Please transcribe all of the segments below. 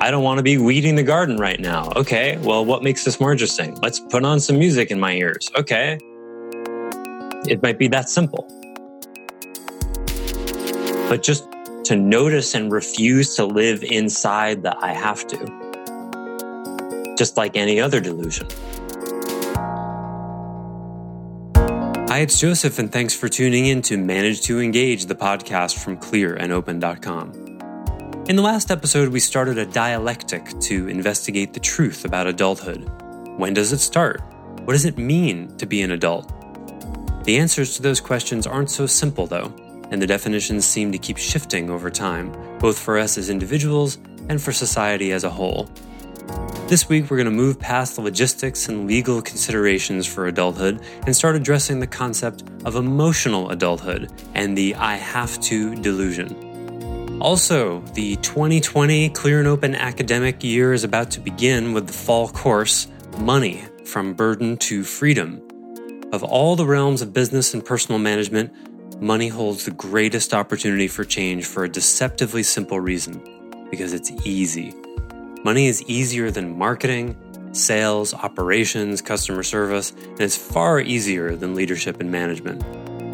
I don't want to be weeding the garden right now. Okay, well, what makes this more interesting? Let's put on some music in my ears. Okay. It might be that simple. But just to notice and refuse to live inside the I have to, just like any other delusion. Hi, it's Joseph, and thanks for tuning in to Manage to Engage, the podcast from clearandopen.com. In the last episode, we started a dialectic to investigate the truth about adulthood. When does it start? What does it mean to be an adult? The answers to those questions aren't so simple, though, and the definitions seem to keep shifting over time, both for us as individuals and for society as a whole. This week, we're going to move past the logistics and legal considerations for adulthood and start addressing the concept of emotional adulthood and the I have to delusion. Also, the 2020 Clear and Open academic year is about to begin with the fall course, Money From Burden to Freedom. Of all the realms of business and personal management, money holds the greatest opportunity for change for a deceptively simple reason because it's easy. Money is easier than marketing, sales, operations, customer service, and it's far easier than leadership and management.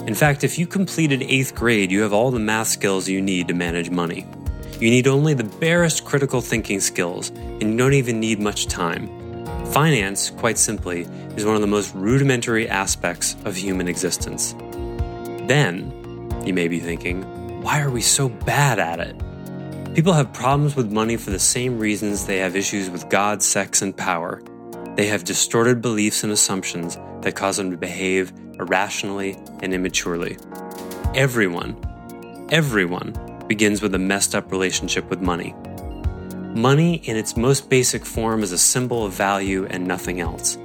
In fact, if you completed 8th grade, you have all the math skills you need to manage money. You need only the barest critical thinking skills, and you don't even need much time. Finance, quite simply, is one of the most rudimentary aspects of human existence. Then, you may be thinking, why are we so bad at it? People have problems with money for the same reasons they have issues with God, sex, and power. They have distorted beliefs and assumptions that cause them to behave irrationally and immaturely. Everyone, everyone begins with a messed up relationship with money. Money, in its most basic form, is a symbol of value and nothing else.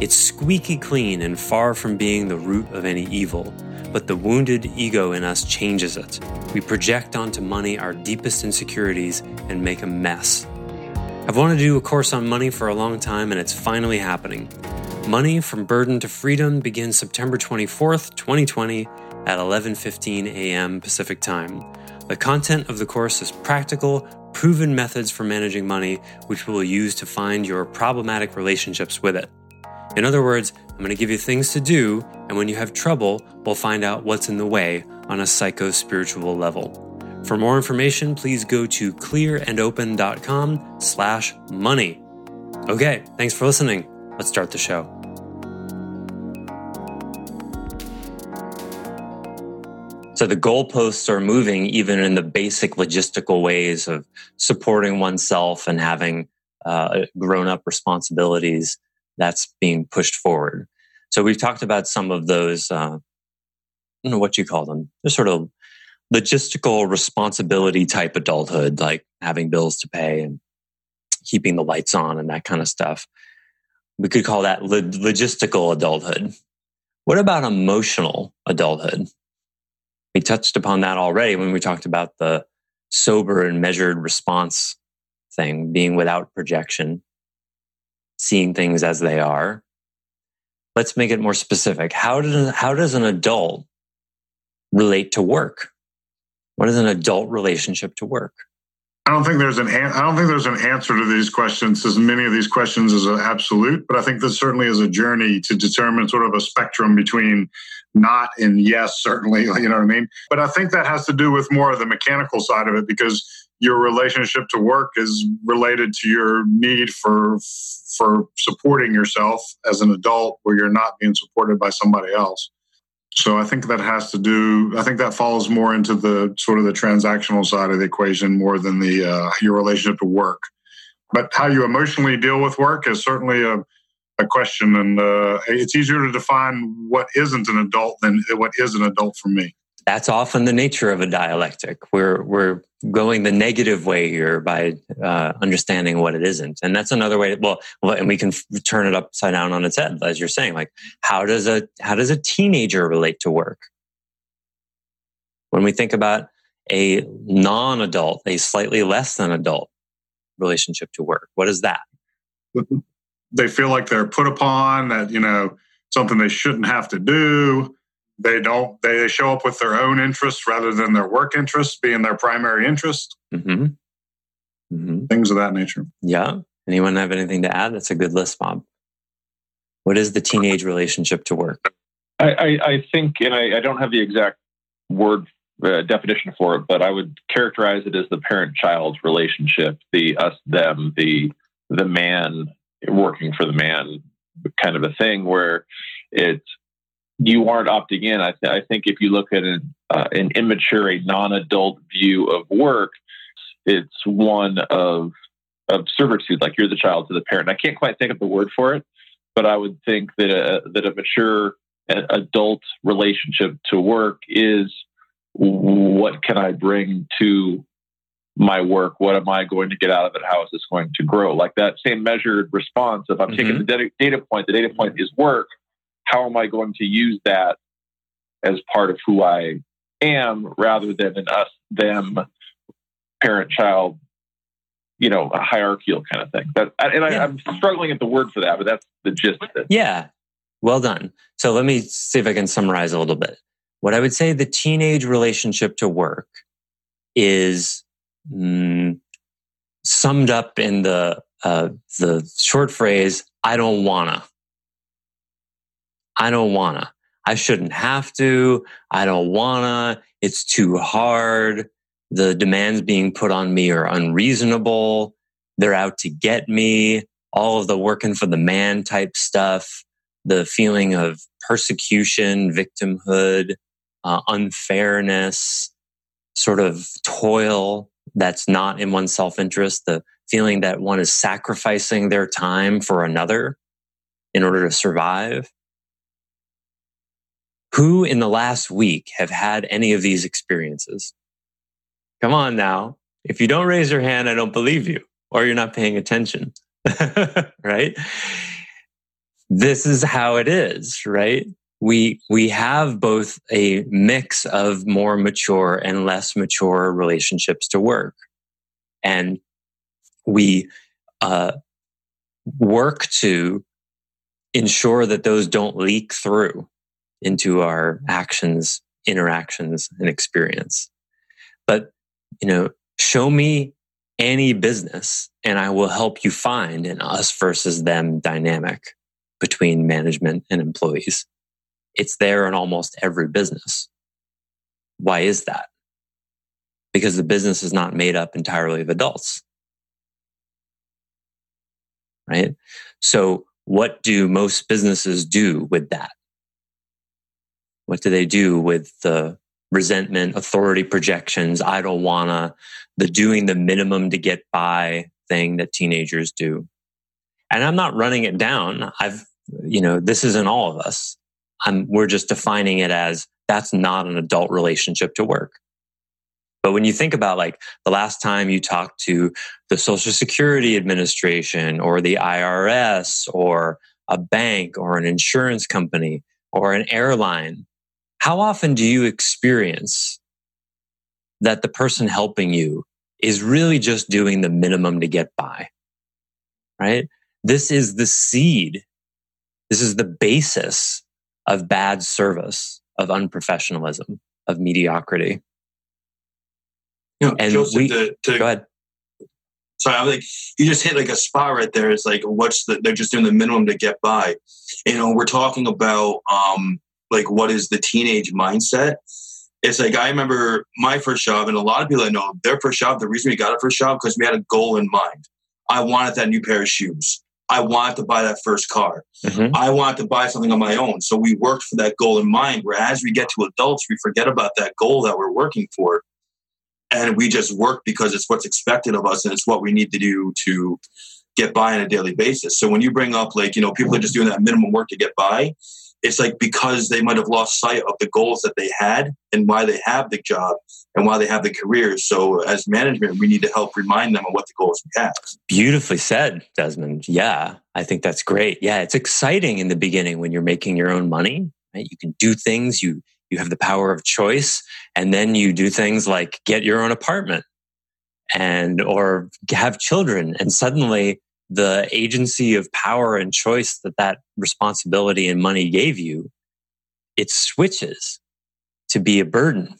It's squeaky clean and far from being the root of any evil, but the wounded ego in us changes it. We project onto money our deepest insecurities and make a mess. I've wanted to do a course on money for a long time, and it's finally happening. Money from Burden to Freedom begins September 24th, 2020 at 11:15 a.m. Pacific Time. The content of the course is practical, proven methods for managing money which we will use to find your problematic relationships with it. In other words, I'm going to give you things to do, and when you have trouble, we'll find out what's in the way on a psycho spiritual level. For more information, please go to clearandopen.com slash money. Okay, thanks for listening. Let's start the show. So the goalposts are moving even in the basic logistical ways of supporting oneself and having uh, grown up responsibilities that's being pushed forward. So we've talked about some of those, uh, I don't know what you call them. They're sort of logistical responsibility type adulthood, like having bills to pay and keeping the lights on and that kind of stuff. We could call that logistical adulthood. What about emotional adulthood? We touched upon that already when we talked about the sober and measured response thing, being without projection, seeing things as they are. Let's make it more specific. How does, how does an adult relate to work? What is an adult relationship to work? I don't think there's an I don't think there's an answer to these questions. As many of these questions is an absolute, but I think this certainly is a journey to determine sort of a spectrum between not and yes, certainly. You know what I mean? But I think that has to do with more of the mechanical side of it because your relationship to work is related to your need for for supporting yourself as an adult where you're not being supported by somebody else. So I think that has to do. I think that falls more into the sort of the transactional side of the equation more than the uh, your relationship to work. But how you emotionally deal with work is certainly a a question, and uh, it's easier to define what isn't an adult than what is an adult for me. That's often the nature of a dialectic. We're we're going the negative way here by uh, understanding what it isn't, and that's another way. Well, and we can turn it upside down on its head, as you're saying. Like, how does a how does a teenager relate to work? When we think about a non-adult, a slightly less than adult relationship to work, what is that? They feel like they're put upon. That you know something they shouldn't have to do they don't they show up with their own interests rather than their work interests being their primary interest. Mm-hmm. Mm-hmm. things of that nature. Yeah. Anyone have anything to add? That's a good list bob. What is the teenage relationship to work? I, I, I think and I, I, don't have the exact word uh, definition for it but i would characterize it as the parent child relationship the us them the the man working for the man kind of a thing where it's you aren't opting in. I, th- I think if you look at an, uh, an immature, a non-adult view of work, it's one of of servitude. Like you're the child to the parent. I can't quite think of the word for it, but I would think that a, that a mature adult relationship to work is what can I bring to my work? What am I going to get out of it? How is this going to grow? Like that same measured response. If I'm mm-hmm. taking the data, data point, the data point is work how am I going to use that as part of who I am rather than an us, them, parent, child, you know, a hierarchical kind of thing. That, and I, am struggling at the word for that, but that's the gist of it. Yeah. Well done. So let me see if I can summarize a little bit. What I would say the teenage relationship to work is mm, summed up in the uh, the short phrase "I don't wanna." I don't wanna. I shouldn't have to. I don't wanna. It's too hard. The demands being put on me are unreasonable. They're out to get me. All of the working for the man type stuff, the feeling of persecution, victimhood, uh, unfairness, sort of toil that's not in one's self interest, the feeling that one is sacrificing their time for another in order to survive. Who in the last week have had any of these experiences? Come on now. If you don't raise your hand, I don't believe you or you're not paying attention. right? This is how it is, right? We, we have both a mix of more mature and less mature relationships to work. And we, uh, work to ensure that those don't leak through into our actions, interactions, and experience. But, you know, show me any business and I will help you find an us versus them dynamic between management and employees. It's there in almost every business. Why is that? Because the business is not made up entirely of adults. Right? So what do most businesses do with that? What do they do with the resentment, authority projections? I don't wanna, the doing the minimum to get by thing that teenagers do. And I'm not running it down. I've, you know, this isn't all of us. I'm, we're just defining it as that's not an adult relationship to work. But when you think about like the last time you talked to the Social Security Administration or the IRS or a bank or an insurance company or an airline, how often do you experience that the person helping you is really just doing the minimum to get by? Right? This is the seed. This is the basis of bad service, of unprofessionalism, of mediocrity. You know, and Joseph, we, to, to, go ahead. So I'm like, you just hit like a spot right there. It's like, what's the, they're just doing the minimum to get by. You know, we're talking about, um, like what is the teenage mindset it's like I remember my first job, and a lot of people I know their first job. The reason we got a first job because we had a goal in mind. I wanted that new pair of shoes. I wanted to buy that first car. Mm-hmm. I wanted to buy something on my own. So we worked for that goal in mind. Where as we get to adults, we forget about that goal that we're working for, and we just work because it's what's expected of us and it's what we need to do to get by on a daily basis. So when you bring up like you know people are just doing that minimum work to get by, it's like because they might have lost sight of the goals that they had and why they have the job and why they have the career. So as management, we need to help remind them of what the goals we have. Beautifully said, Desmond. Yeah, I think that's great. Yeah, it's exciting in the beginning when you're making your own money. Right? You can do things. You you have the power of choice, and then you do things like get your own apartment and or have children, and suddenly the agency of power and choice that that responsibility and money gave you, it switches to be a burden.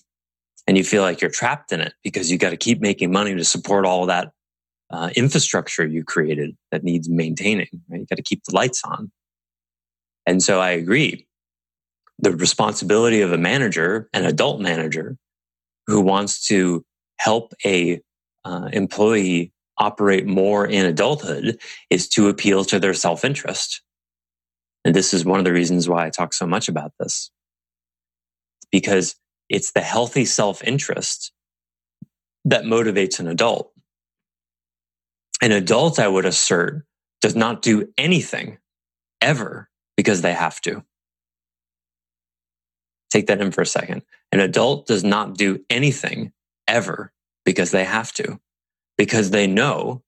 And you feel like you're trapped in it because you got to keep making money to support all that uh, infrastructure you created that needs maintaining. Right? You got to keep the lights on. And so I agree. The responsibility of a manager, an adult manager, who wants to help a uh, employee operate more in adulthood is to appeal to their self interest. And this is one of the reasons why I talk so much about this. Because it's the healthy self interest that motivates an adult. An adult, I would assert, does not do anything ever because they have to. Take that in for a second. An adult does not do anything ever because they have to because they know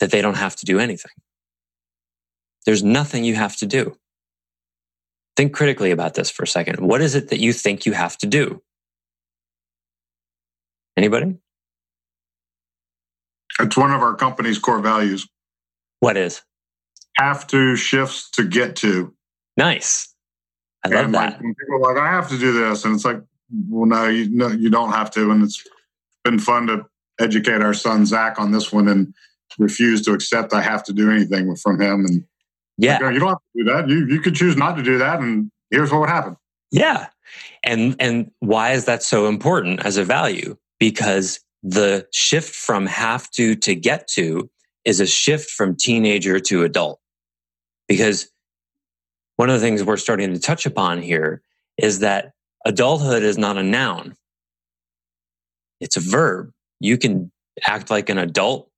that they don't have to do anything. There's nothing you have to do. Think critically about this for a second. What is it that you think you have to do? Anybody? It's one of our company's core values. What is? Have to shifts to get to. Nice. I love and that. Like, people are like, I have to do this. And it's like, well, no, you no, you don't have to. And it's been fun to educate our son Zach on this one and refuse to accept I have to do anything from him. And yeah, like, you don't have to do that. You you could choose not to do that, and here's what would happen. Yeah, and and why is that so important as a value? Because the shift from have to to get to is a shift from teenager to adult. Because one of the things we're starting to touch upon here is that adulthood is not a noun. It's a verb you can act like an adult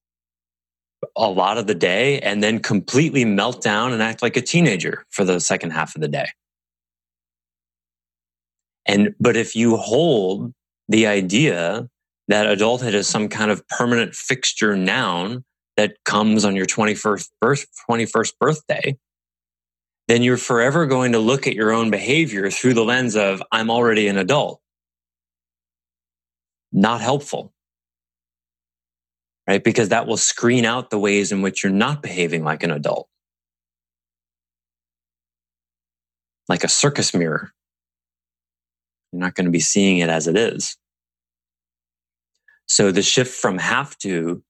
a lot of the day and then completely melt down and act like a teenager for the second half of the day. And, but if you hold the idea that adulthood is some kind of permanent fixture noun that comes on your 21st birth, 21st birthday, then you're forever going to look at your own behavior through the lens of, I'm already an adult. Not helpful right? Because that will screen out the ways in which you're not behaving like an adult. Like a circus mirror. You're not going to be seeing it as it is. So the shift from have to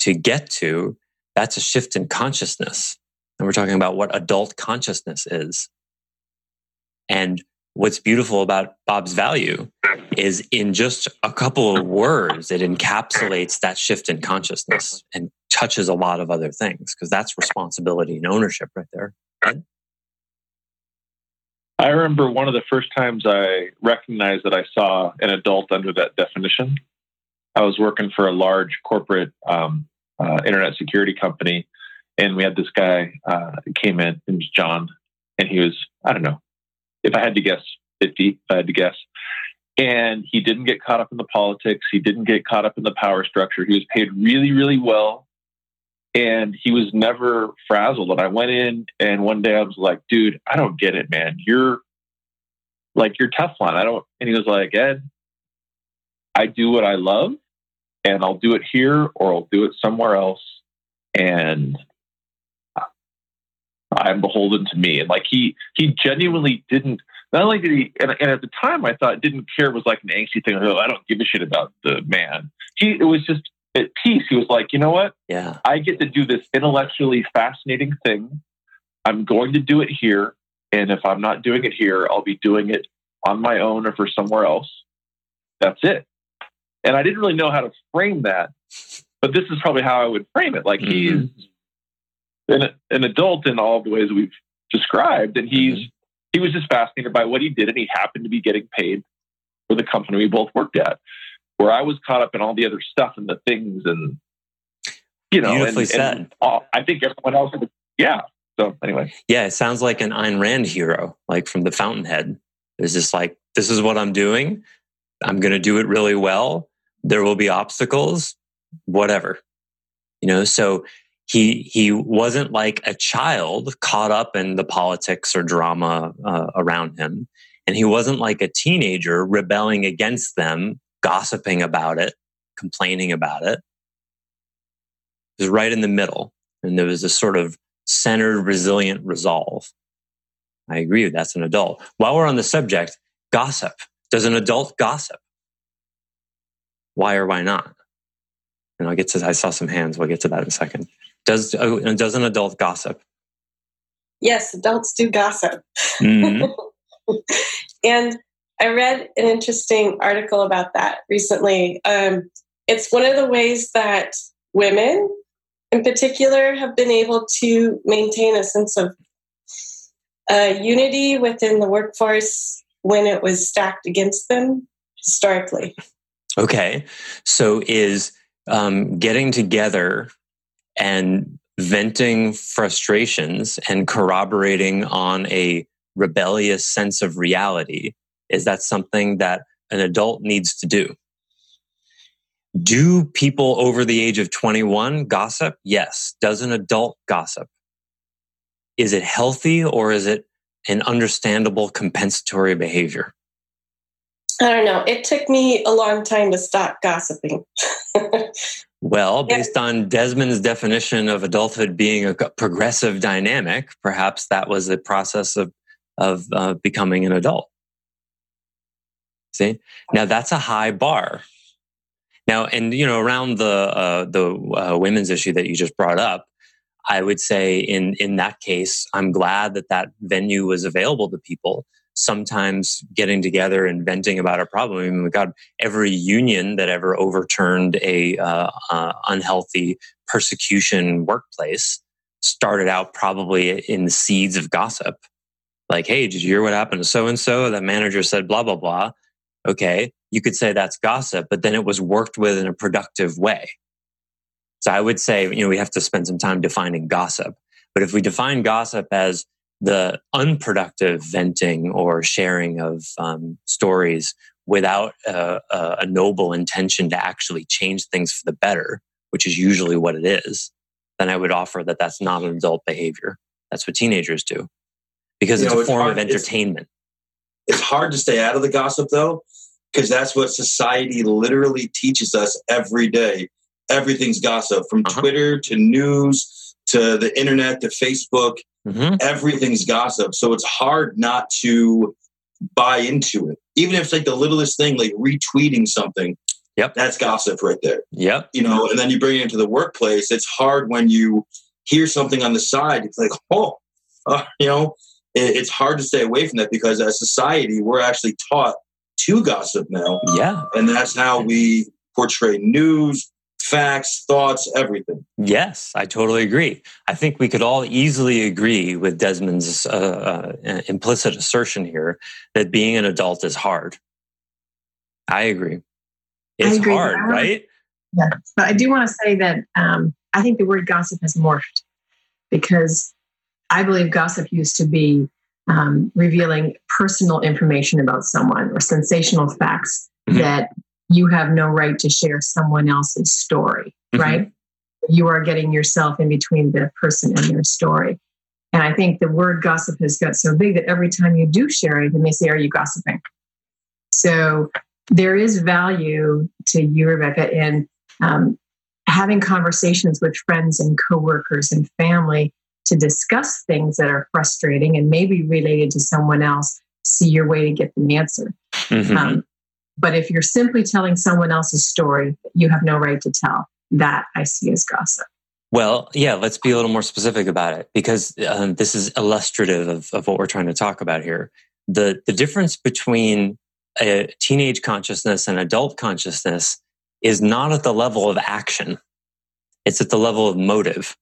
to get to, that's a shift in consciousness. And we're talking about what adult consciousness is. And what's beautiful about Bob's value is in just a couple of words, it encapsulates that shift in consciousness and touches a lot of other things because that's responsibility and ownership right there. I remember one of the first times I recognized that I saw an adult under that definition. I was working for a large corporate um, uh, internet security company, and we had this guy uh, came in, and was John, and he was I don't know if I had to guess, 50, if I had to guess. And he didn't get caught up in the politics. He didn't get caught up in the power structure. He was paid really, really well. And he was never frazzled. And I went in and one day I was like, dude, I don't get it, man. You're like, you're Teflon. I don't. And he was like, Ed, I do what I love and I'll do it here or I'll do it somewhere else. And I'm beholden to me. And like he he genuinely didn't not only did he and, and, at the time I thought didn't care was like an angsty thing, oh, I don't give a shit about the man. He it was just at peace. He was like, you know what? Yeah. I get to do this intellectually fascinating thing. I'm going to do it here. And if I'm not doing it here, I'll be doing it on my own or for somewhere else. That's it. And I didn't really know how to frame that, but this is probably how I would frame it. Like mm-hmm. he's an, an adult in all the ways we've described, and he's mm-hmm. he was just fascinated by what he did, and he happened to be getting paid for the company we both worked at. Where I was caught up in all the other stuff and the things, and you know, beautifully and, said. And all, I think everyone else, yeah, So anyway, yeah, it sounds like an Ayn Rand hero, like from the Fountainhead. There's just like, this is what I'm doing. I'm going to do it really well. There will be obstacles, whatever. You know, so he he wasn't like a child caught up in the politics or drama uh, around him, and he wasn't like a teenager rebelling against them, gossiping about it, complaining about it. It was right in the middle, and there was this sort of centered, resilient resolve. I agree. That's an adult. While we're on the subject, gossip. Does an adult gossip? Why or why not? And I'll get to, I saw some hands. We'll get to that in a second. Does, uh, does an adult gossip? Yes, adults do gossip. Mm-hmm. and I read an interesting article about that recently. Um, it's one of the ways that women, in particular, have been able to maintain a sense of uh, unity within the workforce when it was stacked against them historically. Okay. So is um, getting together and venting frustrations and corroborating on a rebellious sense of reality is that something that an adult needs to do? Do people over the age of 21 gossip? Yes. Does an adult gossip? Is it healthy or is it an understandable compensatory behavior I don't know. It took me a long time to stop gossiping. well, based on Desmond's definition of adulthood being a progressive dynamic, perhaps that was the process of of uh, becoming an adult. See, now that's a high bar. Now, and you know, around the uh, the uh, women's issue that you just brought up, I would say in in that case, I'm glad that that venue was available to people sometimes getting together and venting about a problem. I mean, God, every union that ever overturned a uh, uh, unhealthy persecution workplace started out probably in the seeds of gossip. Like, hey, did you hear what happened to so and so? That manager said blah blah blah. Okay, you could say that's gossip, but then it was worked with in a productive way. So I would say, you know, we have to spend some time defining gossip. But if we define gossip as the unproductive venting or sharing of um, stories without a, a, noble intention to actually change things for the better, which is usually what it is, then I would offer that that's not an adult behavior. That's what teenagers do because you it's know, a form of entertainment. It's, it's hard to stay out of the gossip though, because that's what society literally teaches us every day. Everything's gossip from uh-huh. Twitter to news to the internet to Facebook Mm-hmm. Everything's gossip. So it's hard not to buy into it. Even if it's like the littlest thing, like retweeting something. Yep. That's gossip right there. Yep. You know, and then you bring it into the workplace. It's hard when you hear something on the side. It's like, oh, uh, you know, it, it's hard to stay away from that because as society, we're actually taught to gossip now. Yeah. And that's how we portray news, facts, thoughts, everything. Yes, I totally agree. I think we could all easily agree with Desmond's uh, uh, implicit assertion here that being an adult is hard. I agree. It's agree, hard, right? Yeah. But I do want to say that um, I think the word gossip has morphed because I believe gossip used to be um, revealing personal information about someone or sensational facts mm-hmm. that you have no right to share someone else's story, mm-hmm. right? You are getting yourself in between the person and their story. And I think the word gossip has got so big that every time you do share it, they say, Are you gossiping? So there is value to you, Rebecca, in um, having conversations with friends and coworkers and family to discuss things that are frustrating and maybe related to someone else. See your way to get the answer. Mm-hmm. Um, but if you're simply telling someone else's story, you have no right to tell. That I see as gossip. Well, yeah, let's be a little more specific about it because um, this is illustrative of, of what we're trying to talk about here. The, the difference between a teenage consciousness and adult consciousness is not at the level of action, it's at the level of motive.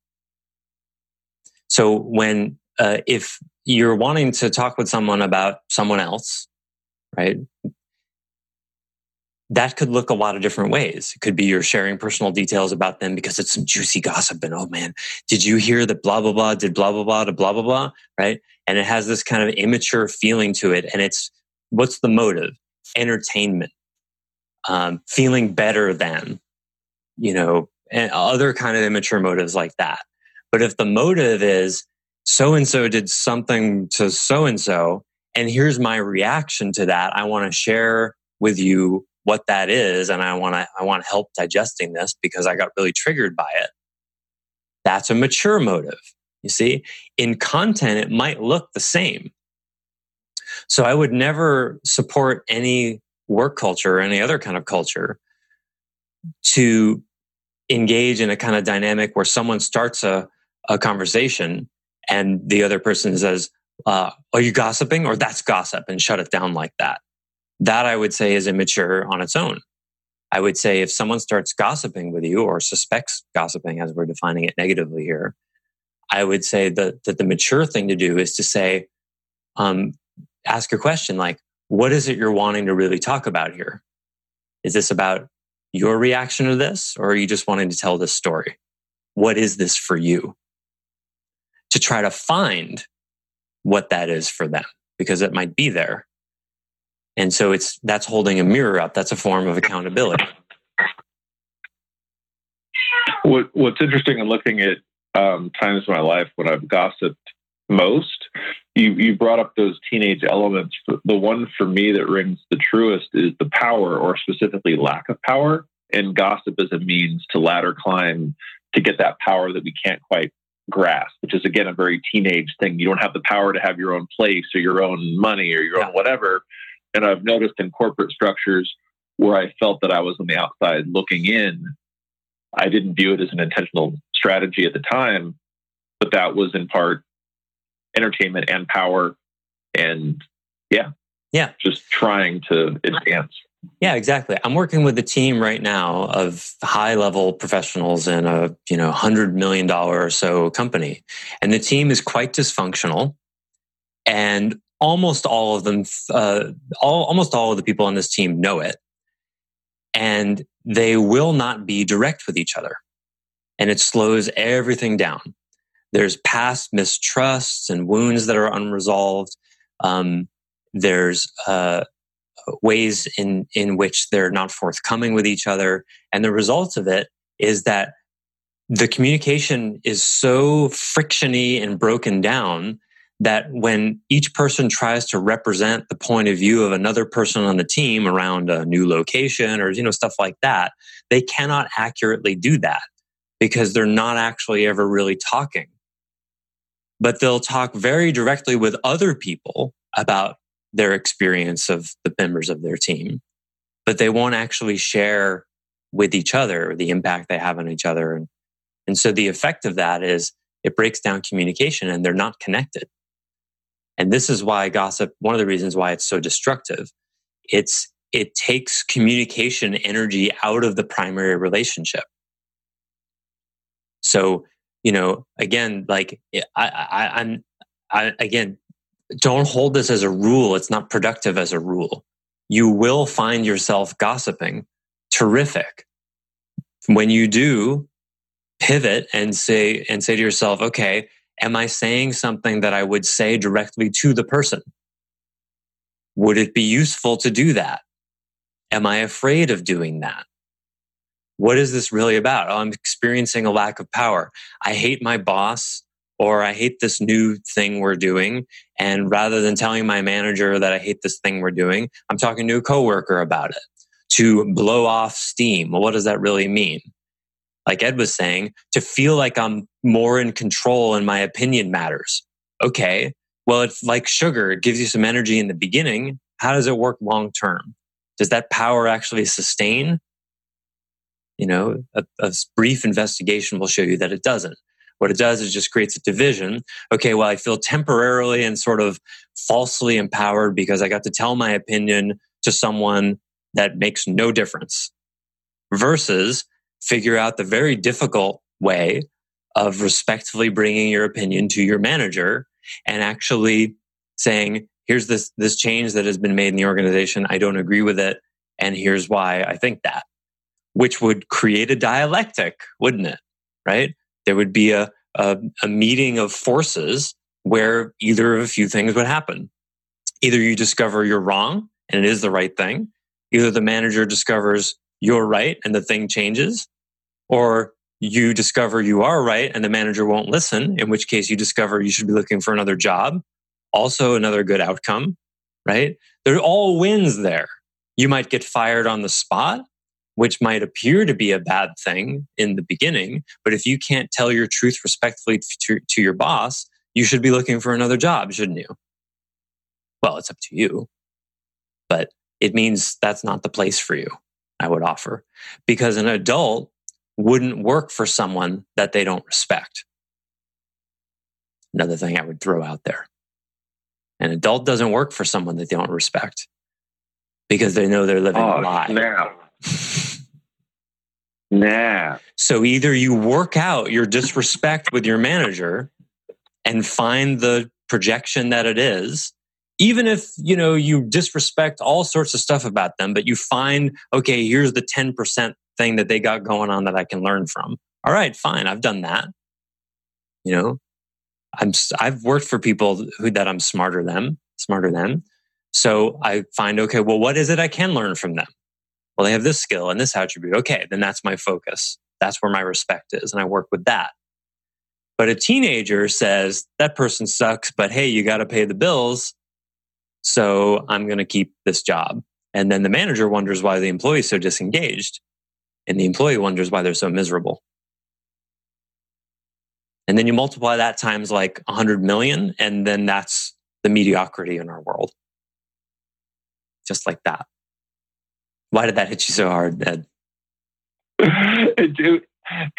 So when, uh, if you're wanting to talk with someone about someone else, right? That could look a lot of different ways. It could be you're sharing personal details about them because it's some juicy gossip and oh man, did you hear that blah blah blah did blah blah blah to blah blah blah, right? And it has this kind of immature feeling to it. And it's what's the motive? Entertainment, um, feeling better than, you know, and other kind of immature motives like that. But if the motive is so and so did something to so and so, and here's my reaction to that, I want to share with you what that is and I want to I want help digesting this because I got really triggered by it. That's a mature motive. You see, in content it might look the same. So I would never support any work culture or any other kind of culture to engage in a kind of dynamic where someone starts a, a conversation and the other person says, uh, Are you gossiping? Or that's gossip and shut it down like that. That I would say is immature on its own. I would say if someone starts gossiping with you or suspects gossiping, as we're defining it negatively here, I would say that, that the mature thing to do is to say, um, ask a question like, what is it you're wanting to really talk about here? Is this about your reaction to this, or are you just wanting to tell this story? What is this for you? To try to find what that is for them, because it might be there and so it's that's holding a mirror up. That's a form of accountability. What, what's interesting in looking at um, times in my life when I've gossiped most, you, you brought up those teenage elements. The one for me that rings the truest is the power, or specifically lack of power, and gossip as a means to ladder climb to get that power that we can't quite grasp, which is again a very teenage thing. You don't have the power to have your own place or your own money or your yeah. own whatever. And I've noticed in corporate structures where I felt that I was on the outside looking in, I didn't view it as an intentional strategy at the time, but that was in part entertainment and power and yeah. Yeah. Just trying to advance. Yeah, exactly. I'm working with a team right now of high level professionals in a, you know, 100 million dollar or so company. And the team is quite dysfunctional. And almost all of them, uh, all, almost all of the people on this team know it. And they will not be direct with each other. And it slows everything down. There's past mistrusts and wounds that are unresolved. Um, there's uh, ways in, in which they're not forthcoming with each other. And the result of it is that the communication is so frictiony and broken down that when each person tries to represent the point of view of another person on the team around a new location or you know stuff like that they cannot accurately do that because they're not actually ever really talking. But they'll talk very directly with other people about their experience of the members of their team but they won't actually share with each other the impact they have on each other. And, and so the effect of that is it breaks down communication and they're not connected and this is why gossip, one of the reasons why it's so destructive. It's, it takes communication energy out of the primary relationship. So, you know, again, like I, I, I'm, I, again, don't hold this as a rule. It's not productive as a rule. You will find yourself gossiping. Terrific. When you do, pivot and say, and say to yourself, okay, Am I saying something that I would say directly to the person? Would it be useful to do that? Am I afraid of doing that? What is this really about? Oh, I'm experiencing a lack of power. I hate my boss or I hate this new thing we're doing. And rather than telling my manager that I hate this thing we're doing, I'm talking to a coworker about it to blow off steam. Well, what does that really mean? Like Ed was saying, to feel like I'm more in control and my opinion matters. Okay. Well, it's like sugar. It gives you some energy in the beginning. How does it work long term? Does that power actually sustain? You know, a, a brief investigation will show you that it doesn't. What it does is just creates a division. Okay, well, I feel temporarily and sort of falsely empowered because I got to tell my opinion to someone that makes no difference. Versus figure out the very difficult way of respectfully bringing your opinion to your manager and actually saying, here's this, this change that has been made in the organization. I don't agree with it. And here's why I think that, which would create a dialectic, wouldn't it? Right? There would be a, a, a meeting of forces where either of a few things would happen. Either you discover you're wrong and it is the right thing. Either the manager discovers you're right and the thing changes, or you discover you are right and the manager won't listen, in which case you discover you should be looking for another job. Also, another good outcome, right? There are all wins there. You might get fired on the spot, which might appear to be a bad thing in the beginning. But if you can't tell your truth respectfully to, to your boss, you should be looking for another job, shouldn't you? Well, it's up to you. But it means that's not the place for you, I would offer. Because an adult wouldn't work for someone that they don't respect. Another thing I would throw out there. An adult doesn't work for someone that they don't respect because they know they're living oh, a lie. Now. nah. So either you work out your disrespect with your manager and find the projection that it is, even if you know you disrespect all sorts of stuff about them, but you find, okay, here's the 10% thing that they got going on that I can learn from. All right, fine, I've done that. You know, I'm I've worked for people who that I'm smarter than, smarter than. So I find okay, well, what is it I can learn from them? Well, they have this skill and this attribute. Okay, then that's my focus. That's where my respect is, and I work with that. But a teenager says that person sucks, but hey, you got to pay the bills, so I'm going to keep this job. And then the manager wonders why the employee is so disengaged, and the employee wonders why they're so miserable. And then you multiply that times like 100 million, and then that's the mediocrity in our world. Just like that. Why did that hit you so hard, Ed? Because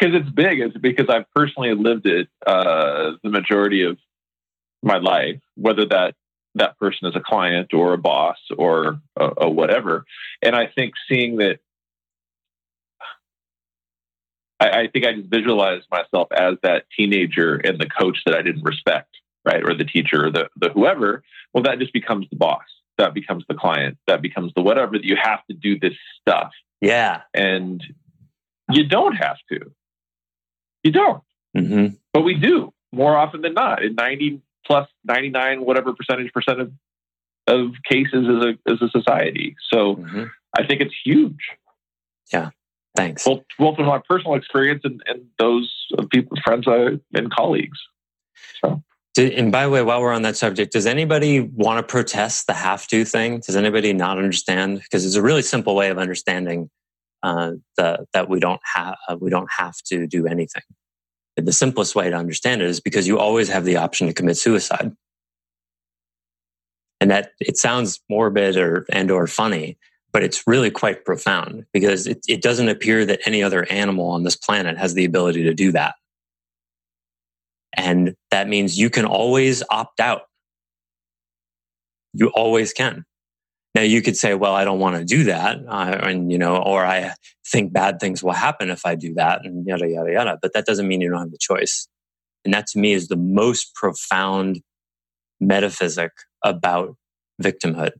it's big. It's because I've personally lived it uh, the majority of my life, whether that that person is a client or a boss or a, a whatever. And I think seeing that I, I think I just visualized myself as that teenager and the coach that I didn't respect, right? Or the teacher or the, the whoever. Well, that just becomes the boss. That becomes the client. That becomes the whatever that you have to do this stuff. Yeah. And you don't have to. You don't. Mm-hmm. But we do more often than not. In 90 plus 99, whatever percentage percent of, of cases as a, as a society. So mm-hmm. I think it's huge. Yeah. Thanks. Both, both from my personal experience and, and those of people, friends I, and colleagues. So. And by the way, while we're on that subject, does anybody want to protest the have to thing? Does anybody not understand? Because it's a really simple way of understanding uh, the, that we don't have uh, we don't have to do anything. The simplest way to understand it is because you always have the option to commit suicide, and that it sounds morbid or and or funny, but it's really quite profound because it, it doesn't appear that any other animal on this planet has the ability to do that. And that means you can always opt out. You always can. Now you could say, well, I don't want to do that. Uh, and, you know, or I think bad things will happen if I do that and yada, yada, yada. But that doesn't mean you don't have the choice. And that to me is the most profound metaphysic about victimhood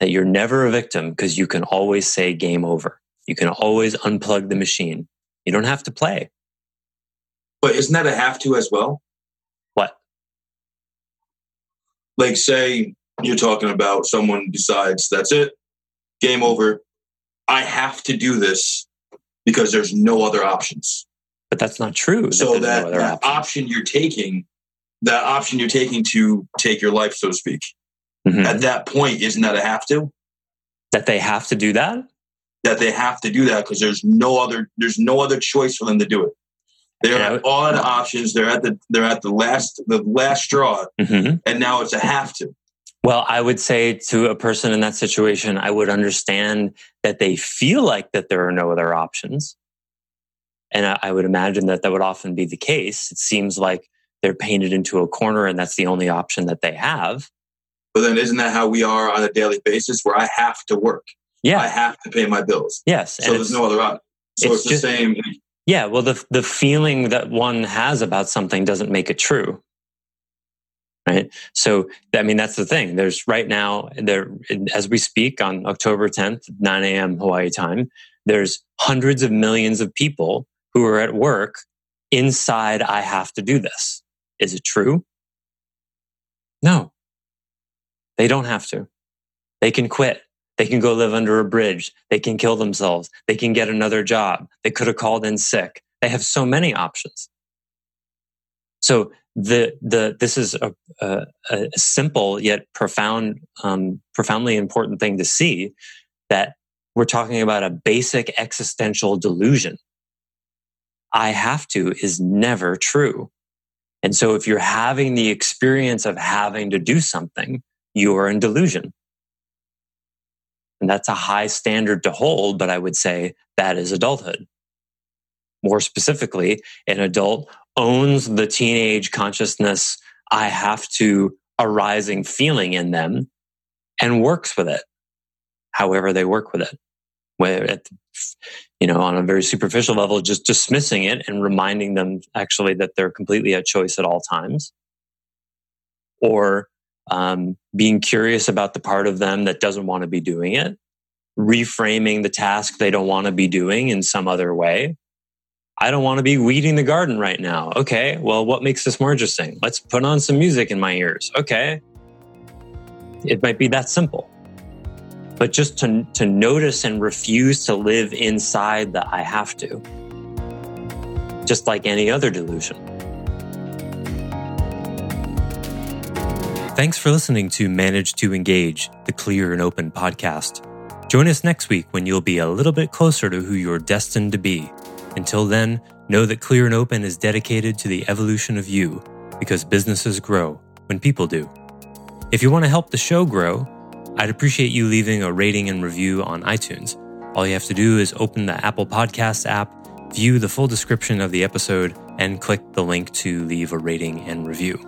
that you're never a victim because you can always say game over. You can always unplug the machine. You don't have to play. But isn't that a have to as well? What? Like, say you're talking about someone decides that's it, game over. I have to do this because there's no other options. But that's not true. So that, no that option you're taking, that option you're taking to take your life, so to speak, Mm-hmm. At that point, isn't that a have to? That they have to do that? That they have to do that because there's no other there's no other choice for them to do it. They're yeah. at odd options. They're at the they're at the last the last straw, mm-hmm. and now it's a have to. Well, I would say to a person in that situation, I would understand that they feel like that there are no other options, and I, I would imagine that that would often be the case. It seems like they're painted into a corner, and that's the only option that they have. But then isn't that how we are on a daily basis where I have to work? Yeah. I have to pay my bills. Yes. So there's no other option. So it's, it's just, the same. Yeah. Well, the, the feeling that one has about something doesn't make it true. Right? So, I mean, that's the thing. There's right now, there as we speak on October 10th, 9 a.m. Hawaii time, there's hundreds of millions of people who are at work inside. I have to do this. Is it true? No, they don't have to. They can quit. They can go live under a bridge. They can kill themselves. They can get another job. They could have called in sick. They have so many options. So the the this is a, a, a simple yet profound, um, profoundly important thing to see that we're talking about a basic existential delusion. I have to is never true. And so if you're having the experience of having to do something, you are in delusion. And that's a high standard to hold, but I would say that is adulthood. More specifically, an adult owns the teenage consciousness I have to arising feeling in them and works with it, however they work with it. Where at, you know, on a very superficial level, just dismissing it and reminding them actually that they're completely at choice at all times. Or um, being curious about the part of them that doesn't want to be doing it, reframing the task they don't want to be doing in some other way, I don't want to be weeding the garden right now. Okay, well, what makes this more interesting? Let's put on some music in my ears. Okay. It might be that simple. But just to, to notice and refuse to live inside the I have to, just like any other delusion. Thanks for listening to Manage to Engage, the Clear and Open podcast. Join us next week when you'll be a little bit closer to who you're destined to be. Until then, know that Clear and Open is dedicated to the evolution of you because businesses grow when people do. If you want to help the show grow, I'd appreciate you leaving a rating and review on iTunes. All you have to do is open the Apple Podcasts app, view the full description of the episode, and click the link to leave a rating and review.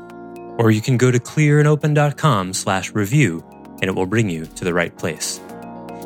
Or you can go to clearandopen.com slash review and it will bring you to the right place.